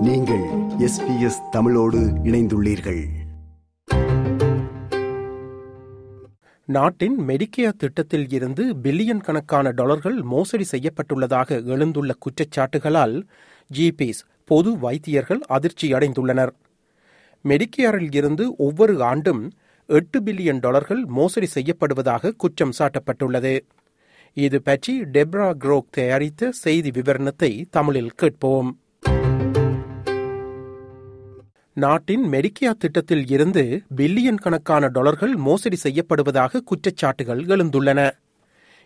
நீங்கள் எஸ்பிஎஸ் தமிழோடு இணைந்துள்ளீர்கள். நாட்டின் மெடிக்கேர் திட்டத்தில் இருந்து பில்லியன் கணக்கான டாலர்கள் மோசடி செய்யப்பட்டுள்ளதாக எழுந்துள்ள குற்றச்சாட்டுகளால் ஜிபிஸ் பொது வைத்தியர்கள் அதிர்ச்சி அடைந்துள்ளனர். மெடிக்கேரில் இருந்து ஒவ்வொரு ஆண்டும் எட்டு பில்லியன் டாலர்கள் மோசடி செய்யப்படுவதாக குற்றம் சாட்டப்பட்டுள்ளது. இது பற்றி டெப்ரா குரோக் தயாரித்த செய்தி விவரணத்தை தமிழில் கேட்போம். நாட்டின் மெடிக்கியா திட்டத்தில் இருந்து பில்லியன் கணக்கான டாலர்கள் மோசடி செய்யப்படுவதாக குற்றச்சாட்டுகள் எழுந்துள்ளன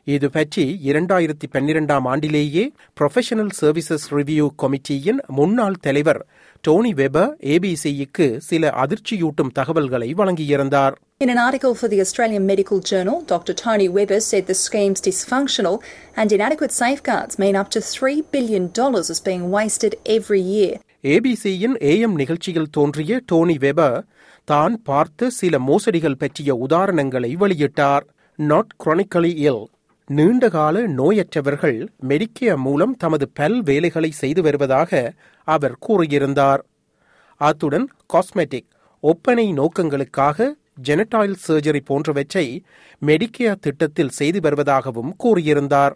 இது பற்றி இரண்டாயிரத்தி பன்னிரெண்டாம் ஆண்டிலேயே ப்ரொஃபஷனல் சர்வீசஸ் ரிவ்யூ கமிட்டியின் முன்னாள் தலைவர் டோனி வெபர் ஏபிசிக்கு சில அதிர்ச்சியூட்டும் தகவல்களை வழங்கியிருந்தார் In an article for the Australian Medical Journal, Dr. Tony Webber said the scheme's dysfunctional and inadequate safeguards mean up to $3 billion is being wasted every year. ஏபிசியின் AM நிகழ்ச்சியில் தோன்றிய டோனி வெபர் தான் பார்த்த சில மோசடிகள் பற்றிய உதாரணங்களை வெளியிட்டார். நாட் குரானிக்கலி இல் நீண்டகால நோயற்றவர்கள் மெடிக்கேர் மூலம் தமது பல் வேலைகளை செய்து வருவதாக அவர் கூறியிருந்தார். அத்துடன் காஸ்மெட்டிக் ஒப்பனை நோக்கங்களுக்காக ஜெனடாயில் சர்ஜரி போன்றவற்றை மெடிக்கேர் திட்டத்தில் செய்து வருவதாகவும் கூறியிருந்தார்.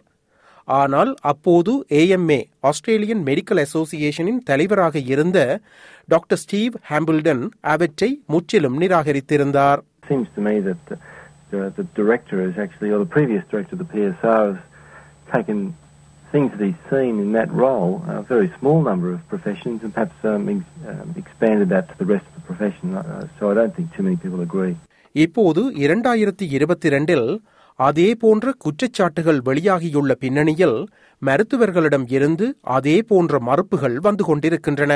ஆனால் அப்போது ஏஎம்ஏ ஆஸ்திரேலியன் மெடிக்கல் அசோசியேஷனின் தலைவராக இருந்த டாக்டர் ஸ்டீவ் ஹாம்பிள்டன் அவற்றை முற்றிலும் நிராகரித்திருந்தார் seems to me that the, the, the director is actually, or the previous director of the PSR has taken things that he's seen in that role, a very small number of professions, and perhaps um, um, expanded that to the rest of the profession. Uh, so I don't think too many people agree. இப்போது இரண்டாயிரத்தி இருபத்தி இரண்டில் அதே போன்ற குற்றச்சாட்டுகள் வெளியாகியுள்ள பின்னணியில் மருத்துவர்களிடம் இருந்து அதே போன்ற மறுப்புகள் வந்து கொண்டிருக்கின்றன.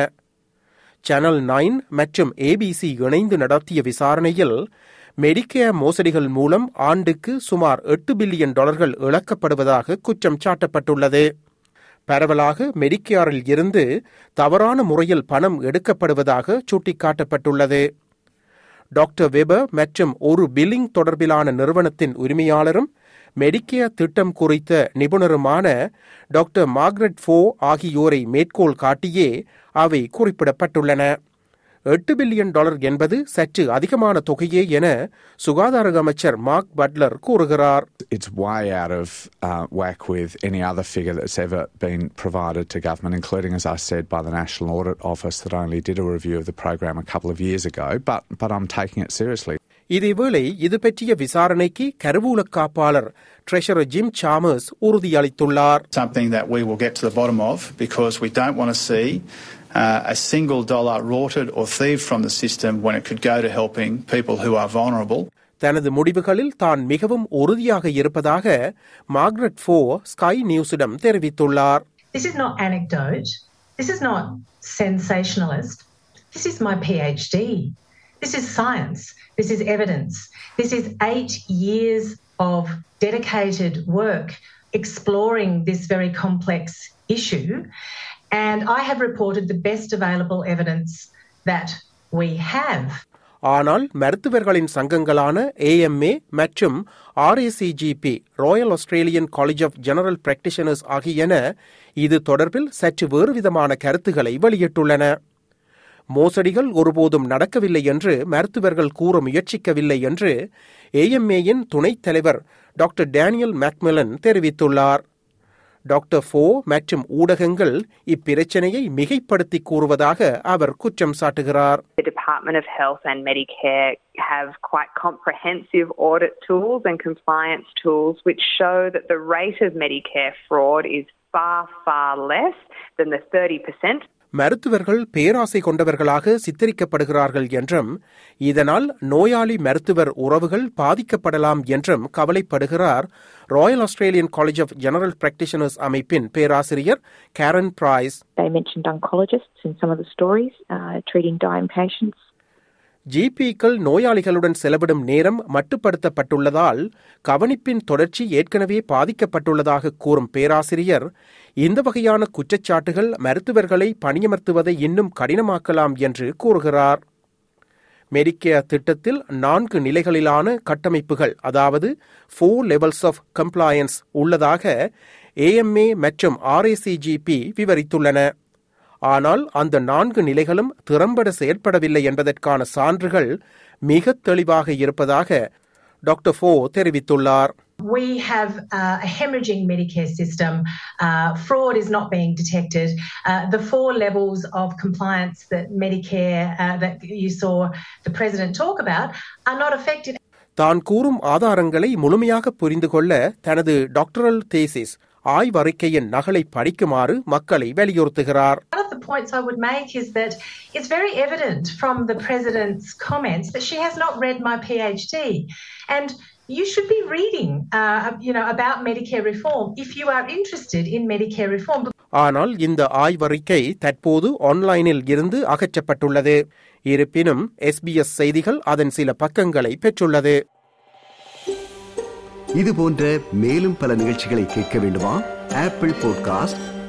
சேனல் நைன் மற்றும் ஏபிசி இணைந்து நடத்திய விசாரணையில் மெடிக்கேர் மோசடிகள் மூலம் ஆண்டுக்கு சுமார் எட்டு பில்லியன் டாலர்கள் இழக்கப்படுவதாக குற்றம் சாட்டப்பட்டுள்ளது. பரவலாக மெடிக்கேரில் இருந்து தவறான முறையில் பணம் எடுக்கப்படுவதாக சுட்டிக்காட்டப்பட்டுள்ளது. டாக்டர் வெபர் மற்றும் ஒரு பில்லிங் தொடர்பிலான நிறுவனத்தின் உரிமையாளரும் மெடிக்கேர் திட்டம் குறித்த நிபுணருமான டாக்டர் மார்க்ரெட் ஃபோ ஆகியோரை மேற்கோள் காட்டியே அவை குறிப்பிடப்பட்டுள்ளன. எட்டு பில்லியன் டாலர் என்பது சற்று அதிகமான தொகையே என சுகாதார அமைச்சர் மார்க் பட்லர் கூறுகிறார் it's way out of uh, whack with any other figure that's ever been provided to government, including, as I said, by the National Audit Office that only did a review of the program a couple of years ago. But, but I'm taking it seriously. இதேவேளை இது பற்றிய விசாரணைக்கு கருவூல காப்பாளர் treasurer Jim Chalmers உறுதியளித்துள்ளார் something that we will get to the bottom of because we don't want to see uh, a single dollar rorted or thieved from the system when it could go to helping people who are vulnerable. தனது முடிவுகளில் தான் மிகவும் உறுதியாக இருப்பதாக Margaret ஃபோ sky நியூஸிடம் தெரிவித்துள்ளார் This is not anecdote. This is not sensationalist. This is my PhD. This is science. This is evidence. This is eight years of dedicated work exploring this very complex issue. And I have reported the best available evidence that we have. ஆனால் மருத்துவர்களின் சங்கங்களான AMA மற்றும் RACGP Royal Australian College of General Practitioners ஆகியன இது தொடர்பில் சற்று வேறுவிதமான கருத்துக்களை வெளியிட்டுள்ளன மோசடிகள் ஒருபோதும் நடக்கவில்லை என்று மருத்துவர்கள் கூற முயற்சிக்கவில்லை என்று ஏஎம்ஏயின் துணைத் தலைவர் டாக்டர் டேனியல் மேக்மெலன் தெரிவித்துள்ளார் டாக்டர் ஃபோ மற்றும் ஊடகங்கள் இப்பிரச்சனையை மிகைப்படுத்தி கூறுவதாக அவர் குற்றம் சாட்டுகிறார் The Department of Health and Medicare have quite comprehensive audit tools and compliance tools which show that the rate of Medicare fraud is far, far less than the 30%. மருத்துவர்கள் பேராசை கொண்டவர்களாக சித்தரிக்கப்படுகிறார்கள் என்றும் இதனால் நோயாளி மருத்துவர் உறவுகள் பாதிக்கப்படலாம் என்றும் கவலைப்படுகிறார் Royal Australian College of General Practitioners அமைப்பின் பேராசிரியர் Karen Price They mentioned oncologists in some of the stories, uh, treating dying patients. ஜிபிக்கள் நோயாளிகளுடன் செலவிடும் நேரம் மட்டுப்படுத்தப்பட்டுள்ளதால் கவனிப்பின் தொடர்ச்சி ஏற்கனவே பாதிக்கப்பட்டுள்ளதாக கூறும் பேராசிரியர் இந்த வகையான குற்றச்சாட்டுகள் மருத்துவர்களை பணியமர்த்துவதை இன்னும் கடினமாக்கலாம் என்று கூறுகிறார். மெடிக்கேர் திட்டத்தில் நான்கு நிலைகளிலான கட்டமைப்புகள் அதாவது ஃபோர் லெவல்ஸ் ஆஃப் கம்ப்ளாயன்ஸ் உள்ளதாக ஏஎம்ஏ மற்றும் ஆர்ஏசிஜிபி விவரித்துள்ளன. ஆனால் அந்த நான்கு நிலைகளும் திறம்பட செயற்படவில்லை என்பதற்கான சான்றுகள் மிக தெளிவாக இருப்பதாக டாக்டர் ஃபோ தெரிவித்துள்ளார் We have uh, a hemorrhaging Medicare system. Uh, fraud is not being detected. Uh, the four levels of compliance that Medicare, uh, that you saw the President talk about, are not effective. தான் கூறும் ஆதாரங்களை முழுமையாக புரிந்து கொள்ள தனது doctoral desis ஆய்வறிக்கையின் நகலை படிக்குமாறு மக்களை வலியுறுத்துகிறார் points I would make is that it's very evident from the President's comments that she has not read my PhD. And you should be reading, uh, you know, about Medicare reform if you are interested in Medicare reform. ஆனால் இந்த ஆய்வறிக்கை தற்போது ஆன்லைனில் இருந்து அகற்றப்பட்டுள்ளது இருப்பினும் SBS செய்திகள் அதன் சில பக்கங்களை பெற்றுள்ளது இது போன்ற மேலும் பல நிகழ்ச்சிகளை கேட்க வேண்டுமா Apple podcast